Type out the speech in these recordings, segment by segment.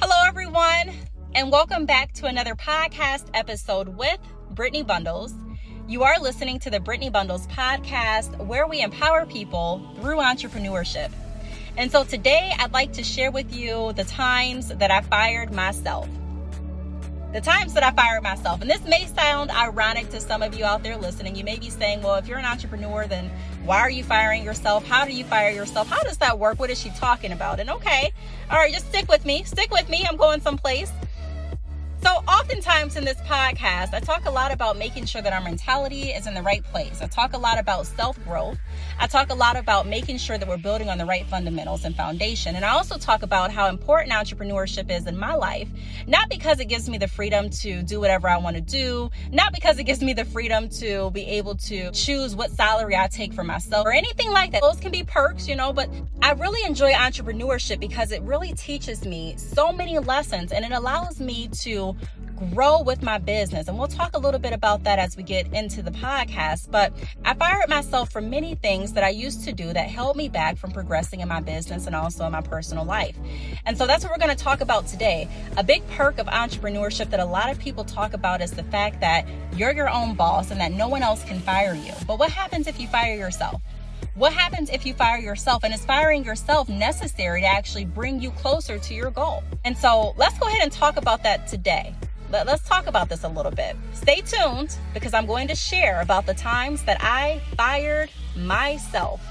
Hello, everyone, and welcome back to another podcast episode with Brittney Bundles. You are listening to the Brittney Bundles podcast, where we empower people through entrepreneurship. And so today I'd like to share with you the times that I fired myself. The times that I fired myself. And this may sound ironic to some of you out there listening. You may be saying, well, if you're an entrepreneur, then why are you firing yourself? How do you fire yourself? How does that work? What is she talking about? And okay, all right, just stick with me. Stick with me. I'm going someplace. So, oftentimes in this podcast, I talk a lot about making sure that our mentality is in the right place. I talk a lot about self growth. I talk a lot about making sure that we're building on the right fundamentals and foundation. And I also talk about how important entrepreneurship is in my life, not because it gives me the freedom to do whatever I want to do, not because it gives me the freedom to be able to choose what salary I take for myself or anything like that. Those can be perks, you know, but I really enjoy entrepreneurship because it really teaches me so many lessons and it allows me to grow with my business. And we'll talk a little bit about that as we get into the podcast. But I fired myself for many things that I used to do that held me back from progressing in my business and also in my personal life. And so that's what we're going to talk about today. A big perk of entrepreneurship that a lot of people talk about is the fact that you're your own boss and that no one else can fire you. But what happens if you fire yourself? What happens if you fire yourself? And is firing yourself necessary to actually bring you closer to your goal? And so let's go ahead and talk about that today. Let, us talk about this a little bit. Stay tuned because I'm going to share about the times that I fired myself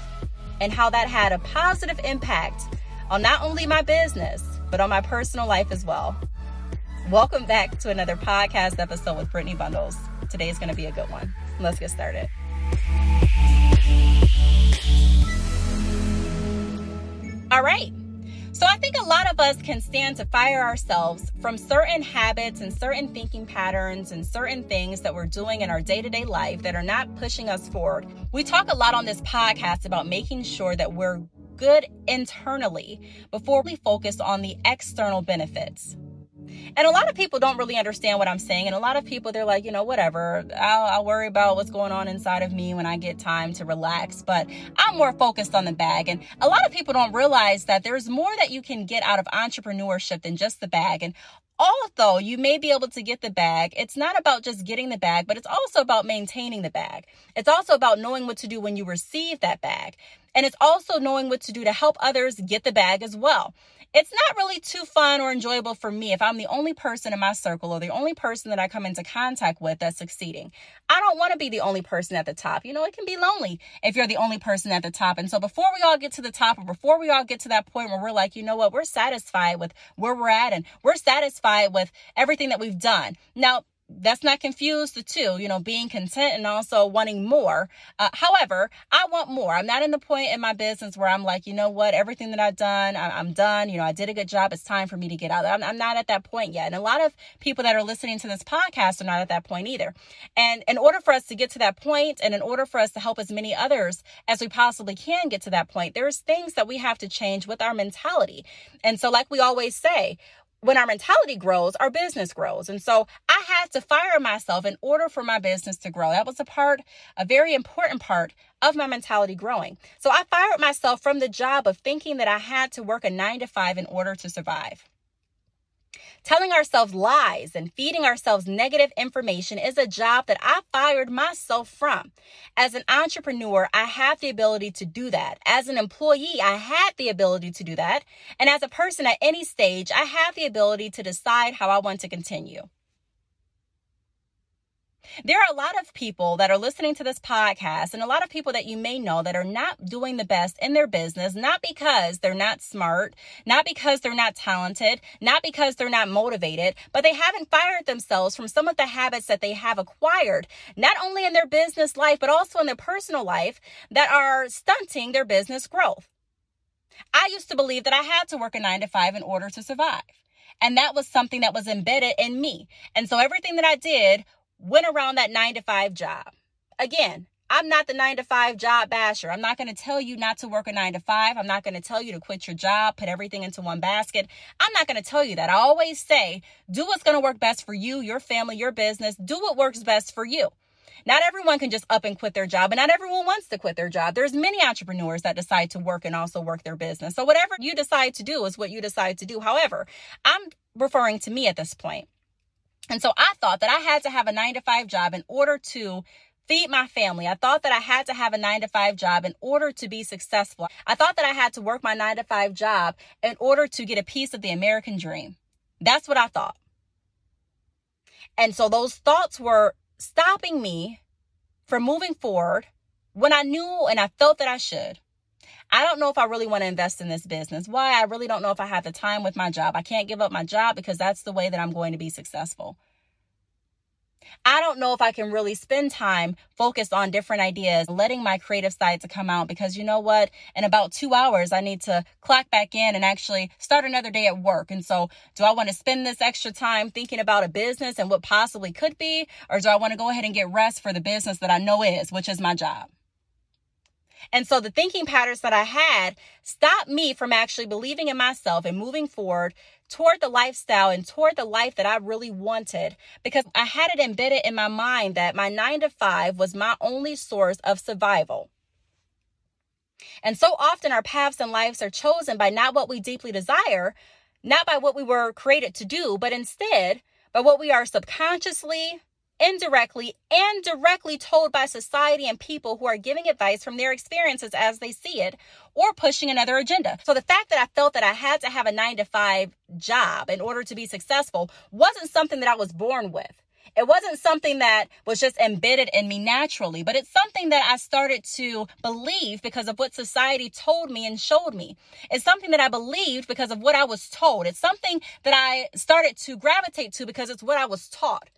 and how that had a positive impact on not only my business, but on my personal life as well. Welcome back to another podcast episode with Brittney Bundles. Today is going to be a good one. Let's get started. All right. So I think a lot of us can stand to fire ourselves from certain habits and certain thinking patterns and certain things that we're doing in our day to day life that are not pushing us forward. We talk a lot on this podcast about making sure that we're good internally before we focus on the external benefits. And a lot of people don't really understand what I'm saying. And a lot of people, they're like, you know, whatever. I'll, I'll, worry about what's going on inside of me when I get time to relax. But I'm more focused on the bag. And a lot of people don't realize that there's more that you can get out of entrepreneurship than just the bag. And although you may be able to get the bag, it's not about just getting the bag, but it's also about maintaining the bag. It's also about knowing what to do when you receive that bag. And it's also knowing what to do to help others get the bag as well it's not really too fun or enjoyable for me if I'm the only person in my circle or the only person that I come into contact with that's succeeding. I don't want to be the only person at the top. You know, it can be lonely if you're the only person at the top. And so before we all get to the top or before we all get to that point where we're like, you know what, we're satisfied with where we're at and we're satisfied with everything that we've done. Now, that's not confuse the two, you know, being content and also wanting more. Uh, however, I want more. I'm not in the point in my business where I'm like, you know what, everything that I've done, I, am done. You know, I did a good job. It's time for me to get out. I'm, I'm not at that point yet. And a lot of people that are listening to this podcast are not at that point either. And in order for us to get to that point and in order for us to help as many others as we possibly can get to that point, there's things that we have to change with our mentality. And so, like we always say, when our mentality grows, our business grows. And so I had to fire myself in order for my business to grow. That was a part, a very important part of my mentality growing. So I fired myself from the job of thinking that I had to work a nine to five in order to survive. Telling ourselves lies and feeding ourselves negative information is a job that I fired myself from. As an entrepreneur, I have the ability to do that. As an employee, I had the ability to do that. And as a person at any stage, I have the ability to decide how I want to continue. There are a lot of people that are listening to this podcast and a lot of people that you may know that are not doing the best in their business, not because they're not smart, not because they're not talented, not because they're not motivated, but they haven't fired themselves from some of the habits that they have acquired, not only in their business life, but also in their personal life that are stunting their business growth. I used to believe that I had to work a nine to five in order to survive. And that was something that was embedded in me. And so everything that I did went around that nine to five job. Again, I'm not the nine to five job basher. I'm not going to tell you not to work a nine to five. I'm not going to tell you to quit your job, put everything into one basket. I'm not going to tell you that. I always say, do what's going to work best for you, your family, your business. Do what works best for you. Not everyone can just up and quit their job, and not everyone wants to quit their job. There's many entrepreneurs that decide to work and also work their business. So whatever you decide to do is what you decide to do. However, I'm referring to me at this point. And so I thought that I had to have a nine to five job in order to feed my family. I thought that I had to have a nine to five job in order to be successful. I thought that I had to work my nine to five job in order to get a piece of the American dream. That's what I thought. And so those thoughts were stopping me from moving forward when I knew and I felt that I should. I don't know if I really want to invest in this business. Why? I really don't know if I have the time with my job. I can't give up my job because that's the way that I'm going to be successful. I don't know if I can really spend time focused on different ideas, letting my creative side to come out because you know what? In about two hours, I need to clock back in and actually start another day at work. And so do I want to spend this extra time thinking about a business and what possibly could be? Or do I want to go ahead and get rest for the business that I know is, which is my job? And so the thinking patterns that I had stopped me from actually believing in myself and moving forward toward the lifestyle and toward the life that I really wanted because I had it embedded in my mind that my nine to five was my only source of survival. And so often our paths and lives are chosen by not what we deeply desire, not by what we were created to do, but instead by what we are subconsciously, indirectly and directly told by society and people who are giving advice from their experiences as they see it or pushing another agenda. So the fact that I felt that I had to have a nine to five job in order to be successful wasn't something that I was born with. It wasn't something that was just embedded in me naturally, but it's something that I started to believe because of what society told me and showed me. It's something that I believed because of what I was told. It's something that I started to gravitate to because it's what I was taught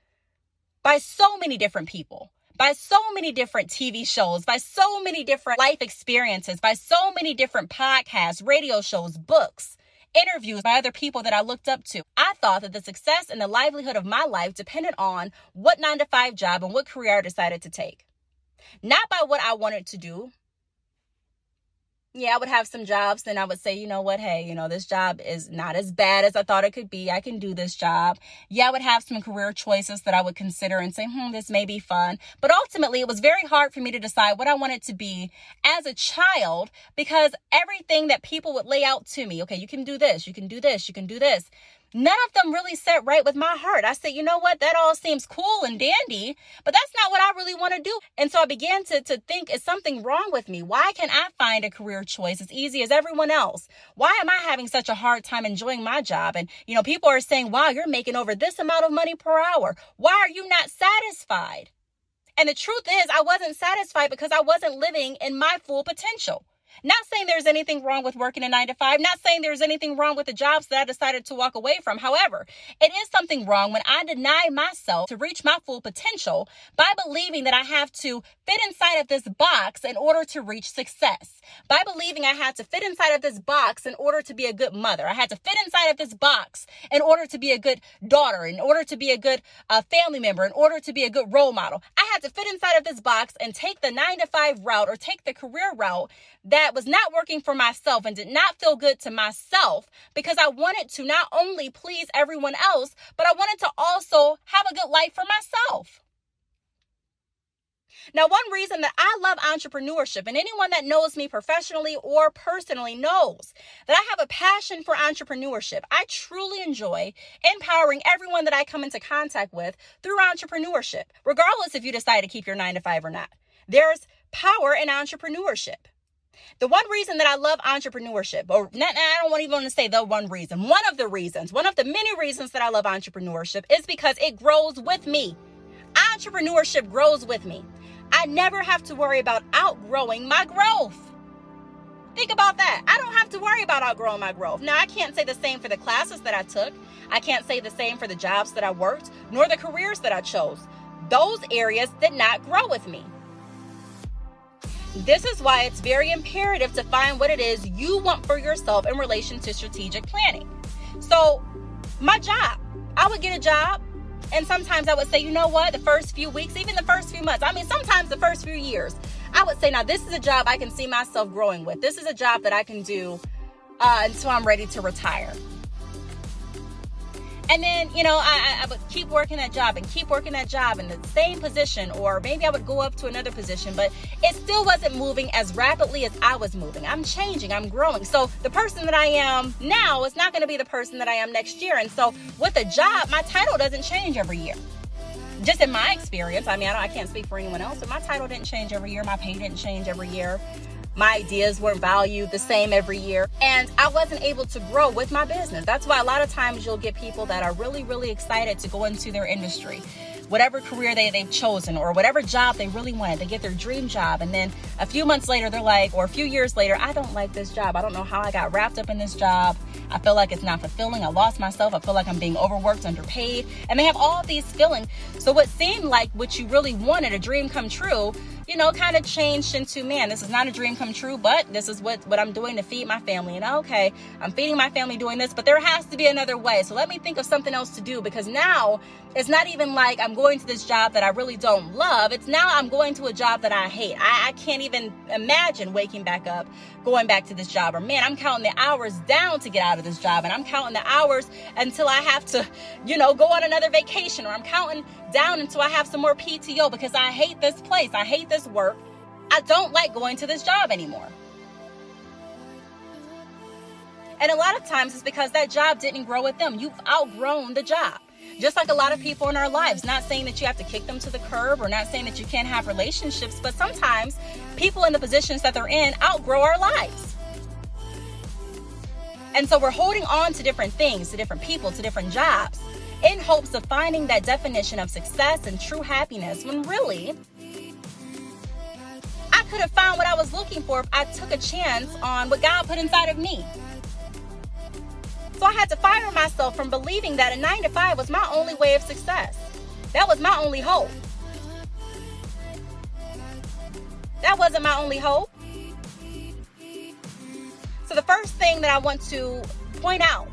by so many different people, by so many different TV shows, by so many different life experiences, by so many different podcasts, radio shows, books, interviews by other people that I looked up to. I thought that the success and the livelihood of my life depended on what nine to five job and what career I decided to take. Not by what I wanted to do, yeah, I would have some jobs. Then I would say, you know what? Hey, you know, this job is not as bad as I thought it could be. I can do this job. Yeah, I would have some career choices that I would consider and say, hmm, this may be fun. But ultimately, it was very hard for me to decide what I wanted to be as a child because everything that people would lay out to me, okay, you can do this, you can do this, you can do this none of them really set right with my heart. I said, you know what? That all seems cool and dandy, but that's not what I really want to do. And so I began to, to think, is something wrong with me? Why can I find a career choice as easy as everyone else? Why am I having such a hard time enjoying my job? And, you know, people are saying, wow, you're making over this amount of money per hour. Why are you not satisfied? And the truth is, I wasn't satisfied because I wasn't living in my full potential. Not saying there's anything wrong with working a nine to five, not saying there's anything wrong with the jobs that I decided to walk away from. However, it is something wrong when I deny myself to reach my full potential by believing that I have to fit inside of this box in order to reach success. By believing I had to fit inside of this box in order to be a good mother. I had to fit inside of this box in order to be a good daughter, in order to be a good uh, family member, in order to be a good role model. I had to fit inside of this box and take the nine to five route or take the career route that was not working for myself and did not feel good to myself because I wanted to not only please everyone else, but I wanted to also have a good life for myself. Now, one reason that I love entrepreneurship, and anyone that knows me professionally or personally knows that I have a passion for entrepreneurship. I truly enjoy empowering everyone that I come into contact with through entrepreneurship, regardless if you decide to keep your nine to five or not. There's power in entrepreneurship. The one reason that I love entrepreneurship, or not, I don't even want to say the one reason, one of the reasons, one of the many reasons that I love entrepreneurship is because it grows with me. Entrepreneurship grows with me. I never have to worry about outgrowing my growth. Think about that. I don't have to worry about outgrowing my growth. Now, I can't say the same for the classes that I took. I can't say the same for the jobs that I worked, nor the careers that I chose. Those areas did not grow with me. This is why it's very imperative to find what it is you want for yourself in relation to strategic planning. So, my job, I would get a job, and sometimes I would say, you know what, the first few weeks, even the first few months, I mean, sometimes the first few years, I would say, now this is a job I can see myself growing with. This is a job that I can do uh, until I'm ready to retire. And then, you know, I, I would keep working that job and keep working that job in the same position, or maybe I would go up to another position, but it still wasn't moving as rapidly as I was moving. I'm changing, I'm growing. So the person that I am now is not going to be the person that I am next year. And so with a job, my title doesn't change every year. Just in my experience, I mean, I, I can't speak for anyone else, but my title didn't change every year. My pay didn't change every year my ideas weren't valued the same every year and i wasn't able to grow with my business. That's why a lot of times you'll get people that are really really excited to go into their industry. Whatever career they, they've chosen or whatever job they really wanted they get their dream job and then a few months later they're like or a few years later i don't like this job. I don't know how i got wrapped up in this job. I feel like it's not fulfilling. I lost myself. I feel like i'm being overworked underpaid. And they have all these feelings. So what seemed like what you really wanted a dream come true you know, kind of changed into, man, this is not a dream come true, but this is what, what I'm doing to feed my family. And okay, I'm feeding my family doing this, but there has to be another way. So let me think of something else to do because now it's not even like I'm going to this job that I really don't love. It's now I'm going to a job that I hate. I, I can't even imagine waking back up, going back to this job. Or man, I'm counting the hours down to get out of this job. And I'm counting the hours until I have to, you know, go on another vacation. Or I'm counting down until I have some more PTO because I hate this place. I hate this work. I don't like going to this job anymore. And a lot of times it's because that job didn't grow with them. You've outgrown the job. Just like a lot of people in our lives, not saying that you have to kick them to the curb or not saying that you can't have relationships, but sometimes people in the positions that they're in outgrow our lives. And so we're holding on to different things, to different people, to different jobs in hopes of finding that definition of success and true happiness when really I could have found what I was looking for if I took a chance on what God put inside of me. So I had to fire myself from believing that a nine to five was my only way of success. That was my only hope. That wasn't my only hope. So the first thing that I want to point out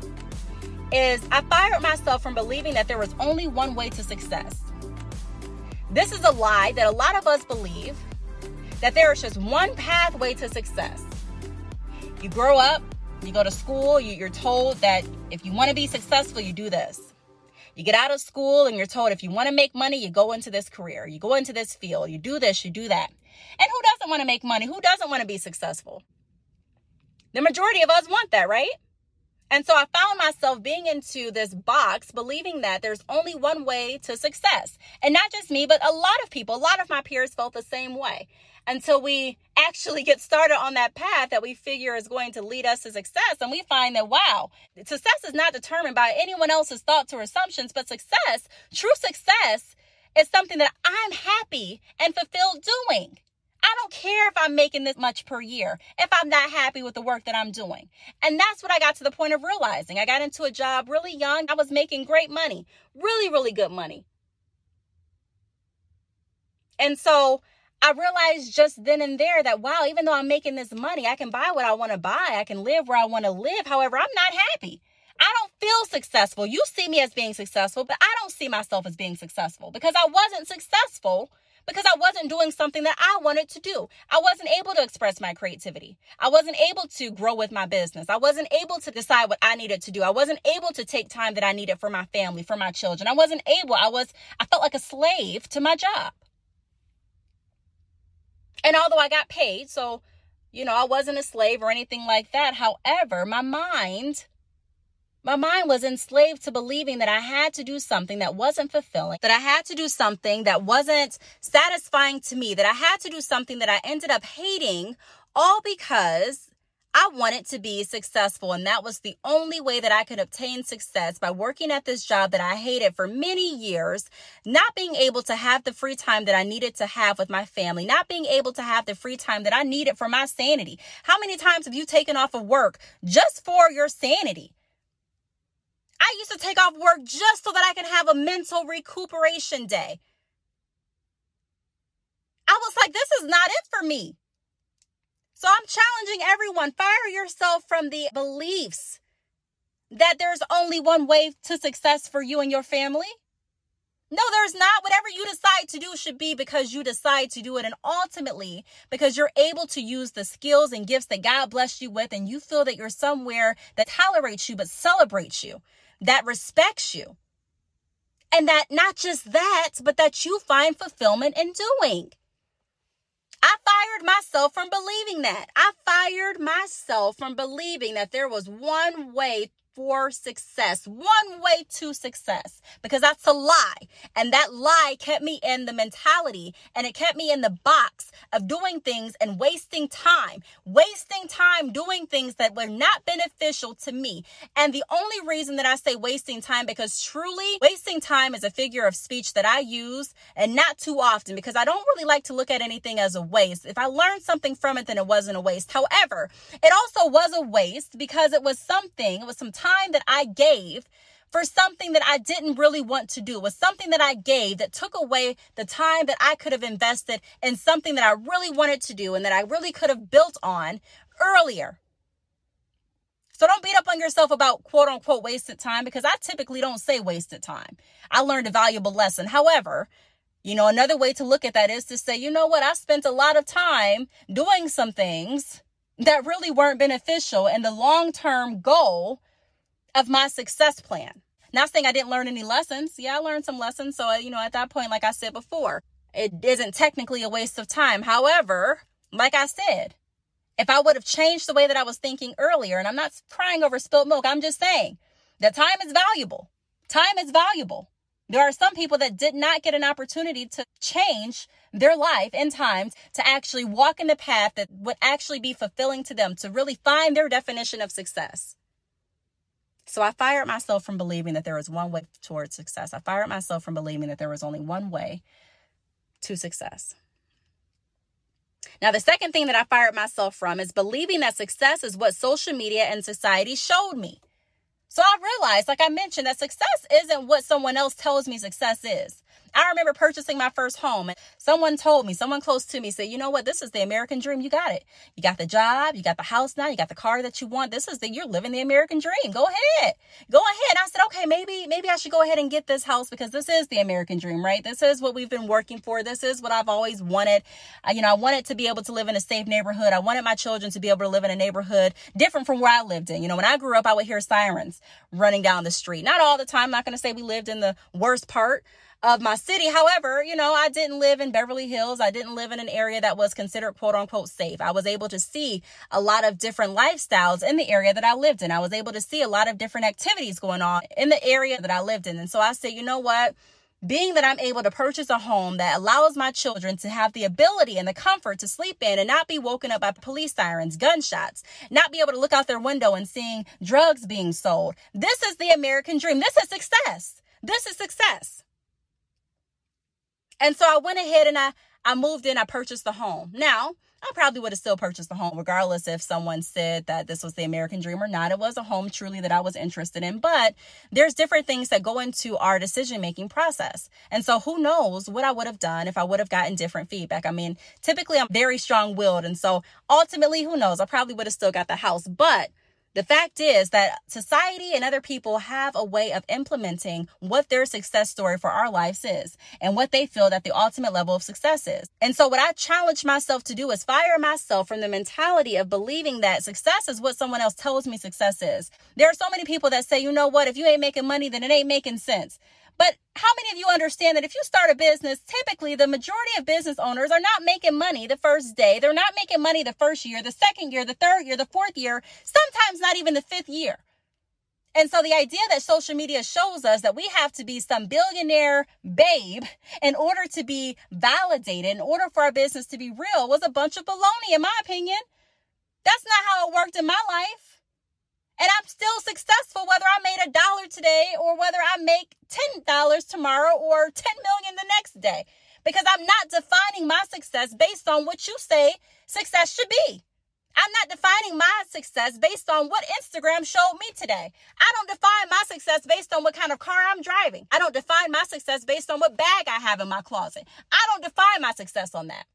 is I fired myself from believing that there was only one way to success. This is a lie that a lot of us believe that there is just one pathway to success. You grow up, you go to school, you, are told that if you want to be successful, you do this. You get out of school and you're told if you want to make money, you go into this career, you go into this field, you do this, you do that. And who doesn't want to make money? Who doesn't want to be successful? The majority of us want that, right? And so I found myself being into this box, believing that there's only one way to success. And not just me, but a lot of people, a lot of my peers felt the same way until we actually get started on that path that we figure is going to lead us to success. And we find that, wow, success is not determined by anyone else's thoughts or assumptions, but success, true success, is something that I'm happy and fulfilled doing. I don't care if I'm making this much per year if I'm not happy with the work that I'm doing. And that's what I got to the point of realizing. I got into a job really young. I was making great money, really, really good money. And so I realized just then and there that, wow, even though I'm making this money, I can buy what I want to buy. I can live where I want to live. However, I'm not happy. I don't feel successful. You see me as being successful, but I don't see myself as being successful because I wasn't successful because I wasn't doing something that I wanted to do. I wasn't able to express my creativity. I wasn't able to grow with my business. I wasn't able to decide what I needed to do. I wasn't able to take time that I needed for my family, for my children. I wasn't able. I was I felt like a slave to my job. And although I got paid, so you know, I wasn't a slave or anything like that. However, my mind my mind was enslaved to believing that I had to do something that wasn't fulfilling, that I had to do something that wasn't satisfying to me, that I had to do something that I ended up hating, all because I wanted to be successful. And that was the only way that I could obtain success by working at this job that I hated for many years, not being able to have the free time that I needed to have with my family, not being able to have the free time that I needed for my sanity. How many times have you taken off of work just for your sanity? I used to take off work just so that I can have a mental recuperation day. I was like, this is not it for me. So I'm challenging everyone fire yourself from the beliefs that there's only one way to success for you and your family. No, there's not. Whatever you decide to do should be because you decide to do it. And ultimately, because you're able to use the skills and gifts that God blessed you with, and you feel that you're somewhere that tolerates you but celebrates you. that respects you. And that not just that, but that you find fulfillment in doing. I fired myself from believing that. I fired myself from believing that there was one way for success, one way to success, because that's a lie. And that lie kept me in the mentality and it kept me in the box of doing things and wasting time, wasting time doing things that were not beneficial to me. And the only reason that I say wasting time, because truly wasting time is a figure of speech that I use and not too often because I don't really like to look at anything as a waste. If I learned something from it, then it wasn't a waste. However, it also was a waste because it was something, it was some time that I gave for something that I didn't really want to do, was something that I gave that took away the time that I could have invested in something that I really wanted to do and that I really could have built on earlier. So don't beat up on yourself about quote unquote wasted time because I typically don't say wasted time. I learned a valuable lesson. However, you know, another way to look at that is to say, you know what, I spent a lot of time doing some things that really weren't beneficial in the long term goal of my success plan. Not saying I didn't learn any lessons. Yeah, I learned some lessons. So, uh, you know, at that point, like I said before, it isn't technically a waste of time. However, like I said, if I would have changed the way that I was thinking earlier, and I'm not crying over spilt milk, I'm just saying that time is valuable. Time is valuable. There are some people that did not get an opportunity to change their life in times to actually walk in the path that would actually be fulfilling to them, to really find their definition of success. So I fired myself from believing that there was one way towards success. I fired myself from believing that there was only one way to success. Now, the second thing that I fired myself from is believing that success is what social media and society showed me. So I realized, like I mentioned, that success isn't what someone else tells me success is. I remember purchasing my first home and someone told me, someone close to me said, you know what? This is the American dream. You got it. You got the job. You got the house now. You got the car that you want. This is the, you're living the American dream. Go ahead. Go ahead. I said, okay, maybe, maybe I should go ahead and get this house because this is the American dream, right? This is what we've been working for. This is what I've always wanted. I, you know, I wanted to be able to live in a safe neighborhood. I wanted my children to be able to live in a neighborhood different from where I lived in. You know, when I grew up, I would hear sirens running down the street. Not all the time. I'm not going to say we lived in the worst part of my city. However, you know, I didn't live in Beverly Hills. I didn't live in an area that was considered quote unquote safe. I was able to see a lot of different lifestyles in the area that I lived in. I was able to see a lot of different activities going on in the area that I lived in. And so I said, you know what? Being that I'm able to purchase a home that allows my children to have the ability and the comfort to sleep in and not be woken up by police sirens, gunshots, not be able to look out their window and seeing drugs being sold. This is the American dream. This is success. This is success. And so I went ahead and I, I moved in, I purchased the home. Now, I probably would have still purchased the home regardless if someone said that this was the American dream or not. It was a home truly that I was interested in, but there's different things that go into our decision making process. And so who knows what I would have done if I would have gotten different feedback. I mean, typically I'm very strong willed. And so ultimately, who knows? I probably would have still got the house, but the fact is that society and other people have a way of implementing what their success story for our lives is and what they feel that the ultimate level of success is. And so what I challenge myself to do is fire myself from the mentality of believing that success is what someone else tells me success is. There are so many people that say, you know what, if you ain't making money, then it ain't making sense. But how many of you understand that if you start a business, typically the majority of business owners are not making money the first day. They're not making money the first year, the second year, the third year, the fourth year, sometimes not even the fifth year. And so the idea that social media shows us that we have to be some billionaire babe in order to be validated, in order for our business to be real, was a bunch of baloney, in my opinion. That's not how it worked in my life. And I'm still successful whether I made a dollar today or whether I make $10 tomorrow or 10 million the next day. Because I'm not defining my success based on what you say success should be. I'm not defining my success based on what Instagram showed me today. I don't define my success based on what kind of car I'm driving. I don't define my success based on what bag I have in my closet. I don't define my success on that.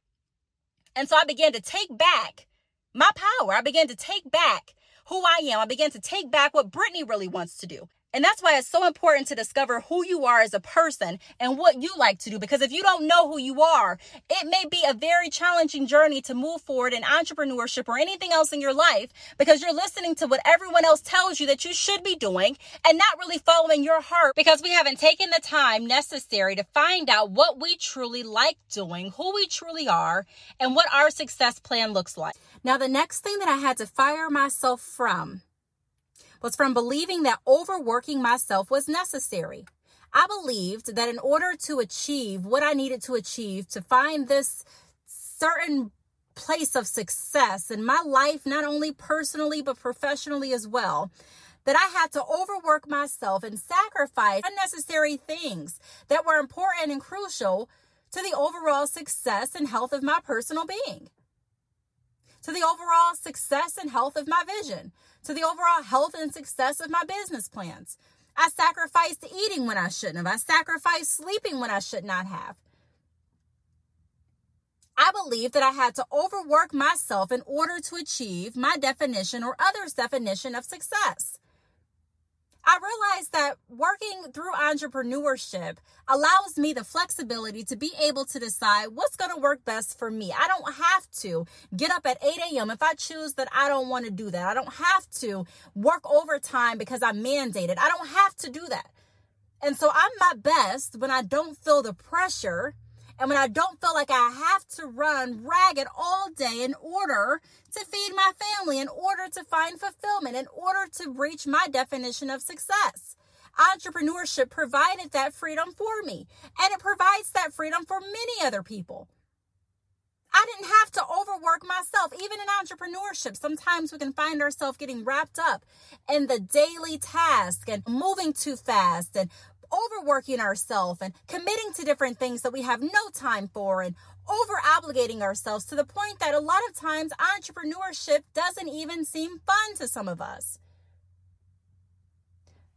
And so I began to take back my power. I began to take back who I am. I began to take back what Brittney really wants to do. And that's why it's so important to discover who you are as a person and what you like to do. Because if you don't know who you are, it may be a very challenging journey to move forward in entrepreneurship or anything else in your life because you're listening to what everyone else tells you that you should be doing and not really following your heart because we haven't taken the time necessary to find out what we truly like doing, who we truly are, and what our success plan looks like. Now, the next thing that I had to fire myself from was from believing that overworking myself was necessary. I believed that in order to achieve what I needed to achieve, to find this certain place of success in my life, not only personally, but professionally as well, that I had to overwork myself and sacrifice unnecessary things that were important and crucial to the overall success and health of my personal being, to the overall success and health of my vision, to the overall health and success of my business plans. I sacrificed eating when I shouldn't have. I sacrificed sleeping when I should not have. I believe that I had to overwork myself in order to achieve my definition or others' definition of success. I realized that working through entrepreneurship allows me the flexibility to be able to decide what's going to work best for me. I don't have to get up at 8 a.m. if I choose that I don't want to do that. I don't have to work overtime because I'm mandated. I don't have to do that. And so I'm my best when I don't feel the pressure and when I don't feel like I have to run ragged all day in order to feed my family, in order to find fulfillment, in order to reach my definition of success. Entrepreneurship provided that freedom for me, and it provides that freedom for many other people. I didn't have to overwork myself. Even in entrepreneurship, sometimes we can find ourselves getting wrapped up in the daily task and moving too fast and overworking ourselves and committing to different things that we have no time for and over obligating ourselves to the point that a lot of times entrepreneurship doesn't even seem fun to some of us.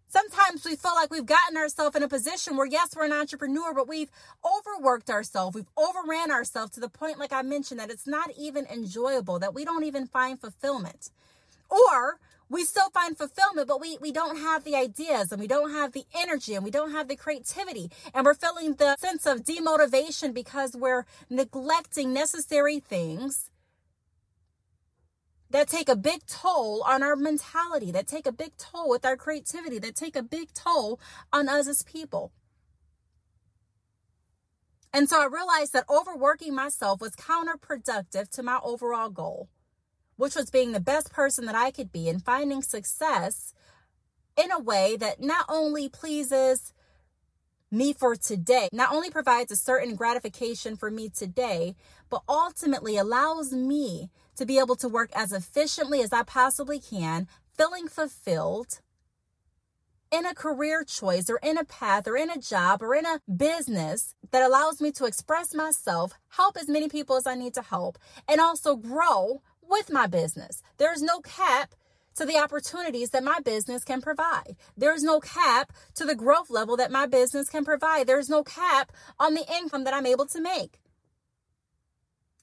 Sometimes we feel like we've gotten ourselves in a position where, yes, we're an entrepreneur, but we've overworked ourselves. We've overran ourselves to the point, like I mentioned, that it's not even enjoyable, that we don't even find fulfillment. Or we still find fulfillment, but we, we don't have the ideas and we don't have the energy and we don't have the creativity. And we're feeling the sense of demotivation because we're neglecting necessary things that take a big toll on our mentality, that take a big toll with our creativity, that take a big toll on us as people. And so I realized that overworking myself was counterproductive to my overall goal which was being the best person that I could be and finding success in a way that not only pleases me for today, not only provides a certain gratification for me today, but ultimately allows me to be able to work as efficiently as I possibly can, feeling fulfilled in a career choice or in a path or in a job or in a business that allows me to express myself, help as many people as I need to help, and also grow with my business. There's no cap to the opportunities that my business can provide. There's no cap to the growth level that my business can provide. There's no cap on the income that I'm able to make.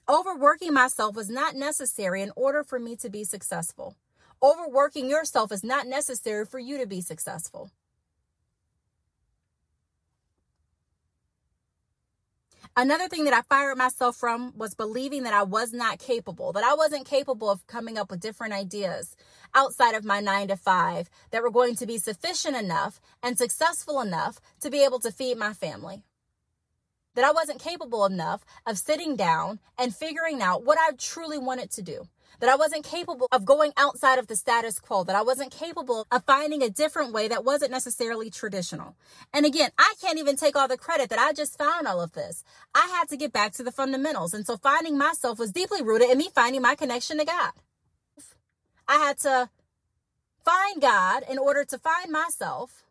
Overworking myself was not necessary in order for me to be successful. Overworking yourself is not necessary for you to be successful. Another thing that I fired myself from was believing that I was not capable, that I wasn't capable of coming up with different ideas outside of my nine to five that were going to be sufficient enough and successful enough to be able to feed my family. That I wasn't capable enough of sitting down and figuring out what I truly wanted to do that I wasn't capable of going outside of the status quo, that I wasn't capable of finding a different way that wasn't necessarily traditional. And again, I can't even take all the credit that I just found all of this. I had to get back to the fundamentals. And so finding myself was deeply rooted in me finding my connection to God. I had to find God in order to find myself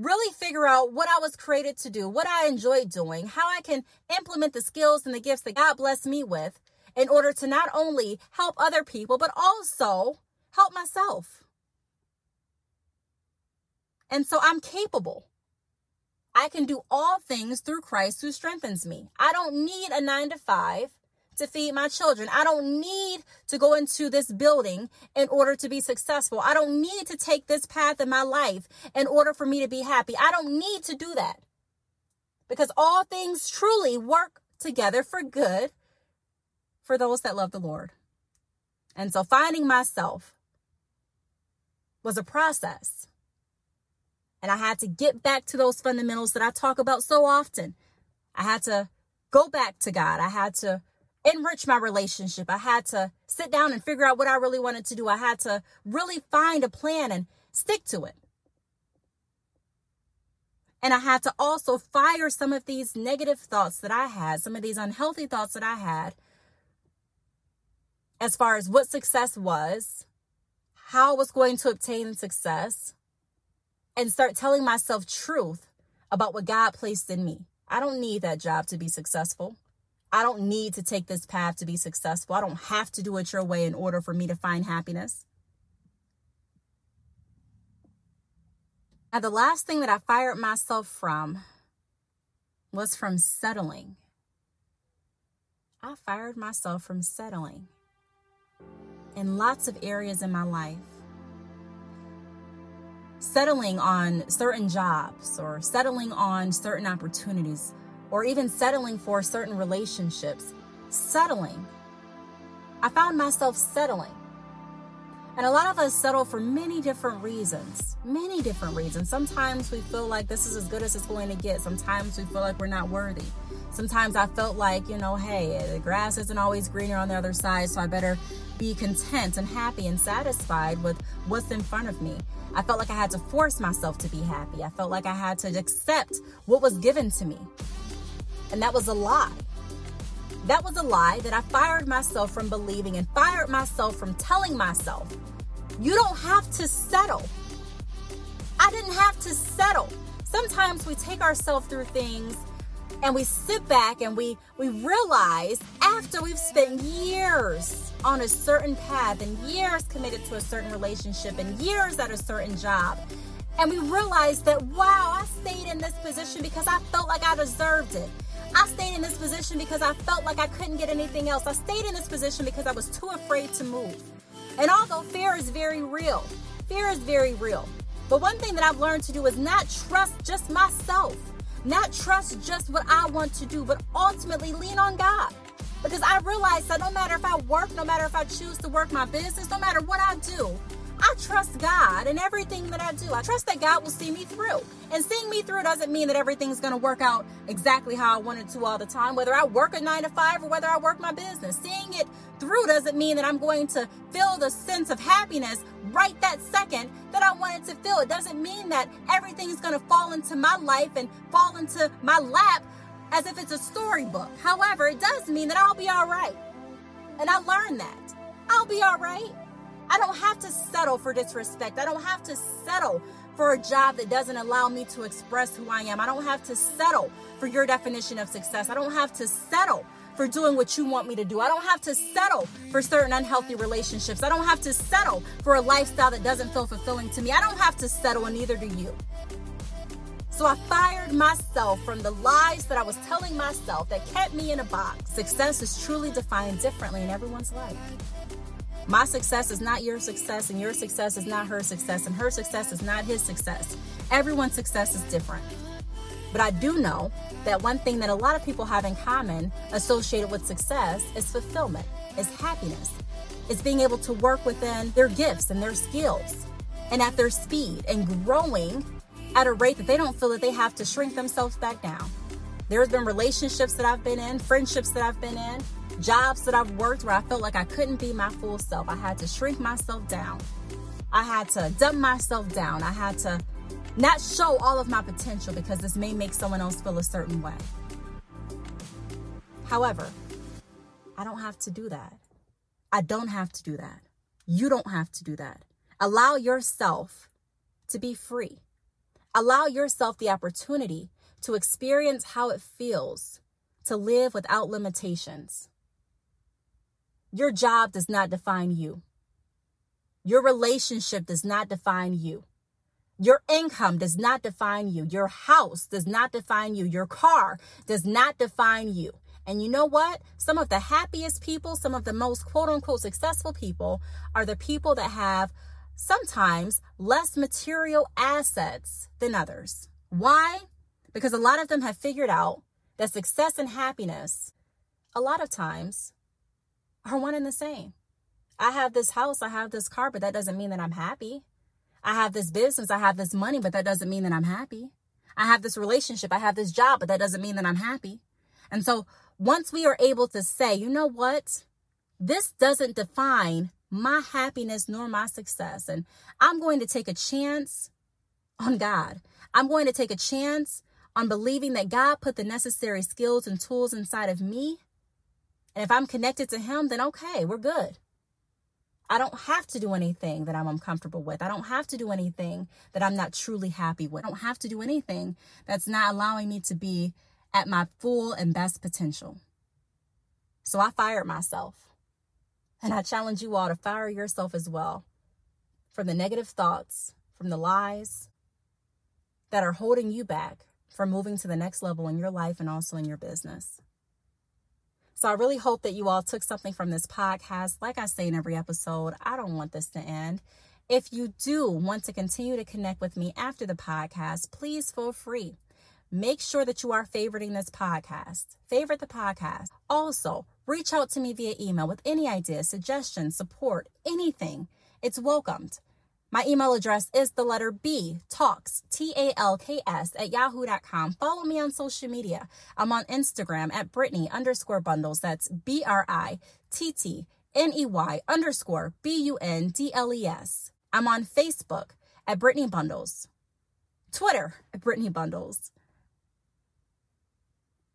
really figure out what I was created to do, what I enjoy doing, how I can implement the skills and the gifts that God blessed me with in order to not only help other people, but also help myself. And so I'm capable. I can do all things through Christ who strengthens me. I don't need a nine to five to feed my children. I don't need to go into this building in order to be successful. I don't need to take this path in my life in order for me to be happy. I don't need to do that. Because all things truly work together for good for those that love the Lord. And so finding myself was a process. And I had to get back to those fundamentals that I talk about so often. I had to go back to God. I had to enrich my relationship. I had to sit down and figure out what I really wanted to do. I had to really find a plan and stick to it. And I had to also fire some of these negative thoughts that I had, some of these unhealthy thoughts that I had, as far as what success was, how I was going to obtain success, and start telling myself truth about what God placed in me. I don't need that job to be successful. I don't need to take this path to be successful. I don't have to do it your way in order for me to find happiness. Now, the last thing that I fired myself from was from settling. I fired myself from settling in lots of areas in my life. Settling on certain jobs or settling on certain opportunities or even settling for certain relationships. Settling. I found myself settling. And a lot of us settle for many different reasons. Many different reasons. Sometimes we feel like this is as good as it's going to get. Sometimes we feel like we're not worthy. Sometimes I felt like, you know, hey, the grass isn't always greener on the other side, so I better be content and happy and satisfied with what's in front of me. I felt like I had to force myself to be happy. I felt like I had to accept what was given to me. And that was a lie. That was a lie that I fired myself from believing and fired myself from telling myself, you don't have to settle. I didn't have to settle. Sometimes we take ourselves through things and we sit back and we we realize after we've spent years on a certain path and years committed to a certain relationship and years at a certain job and we realize that wow i stayed in this position because i felt like i deserved it I stayed in this position because I felt like I couldn't get anything else. I stayed in this position because I was too afraid to move. And although fear is very real, fear is very real. But one thing that I've learned to do is not trust just myself, not trust just what I want to do, but ultimately lean on God. Because I realized that no matter if I work, no matter if I choose to work my business, no matter what I do, I trust God in everything that I do. I trust that God will see me through. And seeing me through doesn't mean that everything's going to work out exactly how I want it to all the time, whether I work a nine to five or whether I work my business. Seeing it through doesn't mean that I'm going to feel the sense of happiness right that second that I wanted to feel. It doesn't mean that everything's going to fall into my life and fall into my lap as if it's a storybook. However, it does mean that I'll be all right. And I learned that. I'll be all right. I don't have to settle for disrespect. I don't have to settle for a job that doesn't allow me to express who I am. I don't have to settle for your definition of success. I don't have to settle for doing what you want me to do. I don't have to settle for certain unhealthy relationships. I don't have to settle for a lifestyle that doesn't feel fulfilling to me. I don't have to settle, and neither do you. So I fired myself from the lies that I was telling myself that kept me in a box. Success is truly defined differently in everyone's life. My success is not your success, and your success is not her success, and her success is not his success. Everyone's success is different. But I do know that one thing that a lot of people have in common associated with success is fulfillment, is happiness, is being able to work within their gifts and their skills and at their speed and growing at a rate that they don't feel that they have to shrink themselves back down. There's been relationships that I've been in, friendships that I've been in, jobs that I've worked where I felt like I couldn't be my full self. I had to shrink myself down. I had to dump myself down. I had to not show all of my potential because this may make someone else feel a certain way. However, I don't have to do that. I don't have to do that. You don't have to do that. Allow yourself to be free. Allow yourself the opportunity to experience how it feels to live without limitations. Your job does not define you. Your relationship does not define you. Your income does not define you. Your house does not define you. Your car does not define you. And you know what? Some of the happiest people, some of the most quote unquote successful people are the people that have sometimes less material assets than others. Why? Because a lot of them have figured out that success and happiness, a lot of times, are one and the same. I have this house, I have this car, but that doesn't mean that I'm happy. I have this business, I have this money, but that doesn't mean that I'm happy. I have this relationship, I have this job, but that doesn't mean that I'm happy. And so once we are able to say, you know what? This doesn't define my happiness nor my success. And I'm going to take a chance on God. I'm going to take a chance on believing that God put the necessary skills and tools inside of me. And if I'm connected to Him, then okay, we're good. I don't have to do anything that I'm uncomfortable with. I don't have to do anything that I'm not truly happy with. I don't have to do anything that's not allowing me to be at my full and best potential. So I fired myself. And I challenge you all to fire yourself as well from the negative thoughts, from the lies that are holding you back from moving to the next level in your life and also in your business. So I really hope that you all took something from this podcast. Like I say in every episode, I don't want this to end. If you do want to continue to connect with me after the podcast, please feel free. Make sure that you are favoriting this podcast. Favorite the podcast. Also, reach out to me via email with any ideas, suggestions, support, anything. It's welcomed. My email address is the letter B, talks, T A L K S, at yahoo.com. Follow me on social media. I'm on Instagram at Brittney underscore bundles. That's B R I T T N E Y underscore B U N D L E S. I'm on Facebook at Brittney Bundles, Twitter at Brittney Bundles.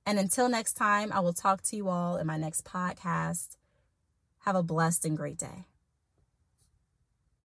And until next time, I will talk to you all in my next podcast. Have a blessed and great day.